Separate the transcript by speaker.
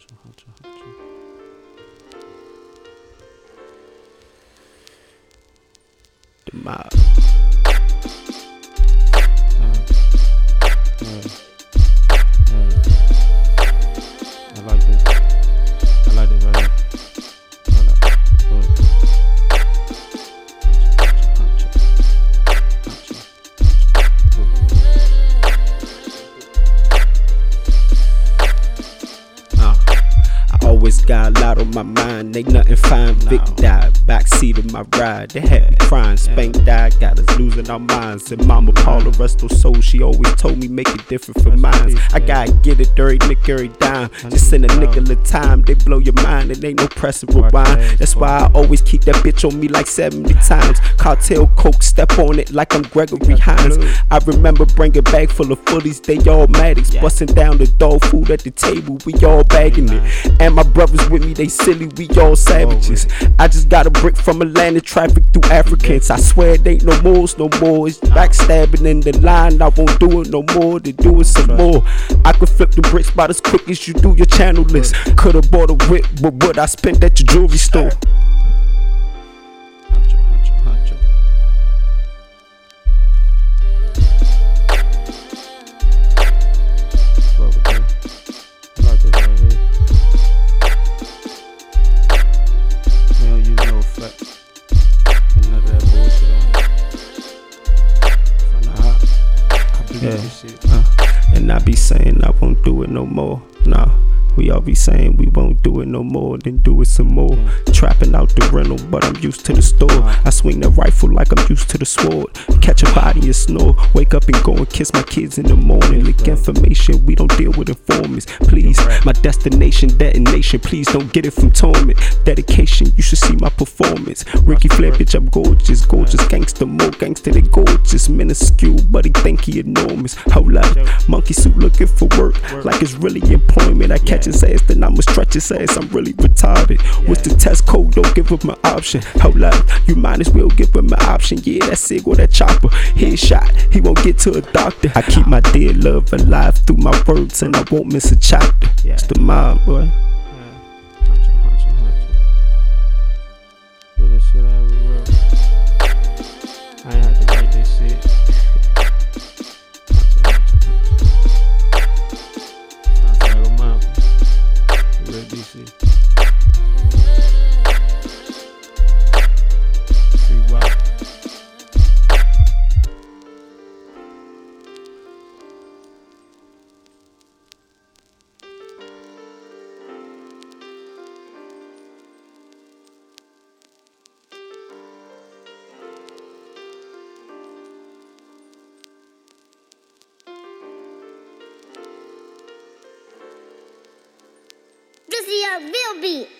Speaker 1: Huncho, huncho, huncho. The always got a lot on my mind, ain't nothing fine. Vic died, backseat of my ride. They had me crying, Spank died, got us losing our minds. And Mama Paula, rest her soul, she always told me make it different from mine. I gotta get it dirty, nick every dime. Just send a nickel at time, they blow your mind, and ain't no pressing rewind. That's why I always keep that bitch on me like 70 times. Cartel coke, step on it like I'm Gregory Hines. I remember bringing bag full of footies, they all Maddox. Busting down the dog food at the table, we all bagging it. And my brothers with me, they silly, we all savages. I just got a brick from Atlanta, traffic through Africans. I swear it ain't no more, no more. It's backstabbing in the line, I won't do it no more, they do it some more. I could flip the bricks about as quick as you do your channel list. Could've bought a whip, but what I spent at your jewelry store. And I be saying I won't do it no more. Nah. We all be saying we won't do it no more, then do it some more. Trapping out the rental, but I'm used to the store. I swing the rifle like I'm used to the sword. Catch a body and snore. Wake up and go and kiss my kids in the morning. Leak information, we don't deal with informants. Please, my destination, detonation. Please don't get it from torment. Dedication, you should see my performance. Ricky Flair, bitch, I'm gorgeous. Gorgeous gangster, more gangster than gorgeous. Minuscule, but he think he enormous. Hold up, monkey suit looking for work. Like it's really employment. I catch his ass, then I'ma stretch his ass. I'm really retarded. What's the test code? Don't give him an option. Hold up, you might as well give him an option. Yeah, that sig or that chopper. Headshot, he won't get to a doctor. I keep my dear love alive through my words, and I won't miss a chapter. It's the mob, boy. See
Speaker 2: A real beat.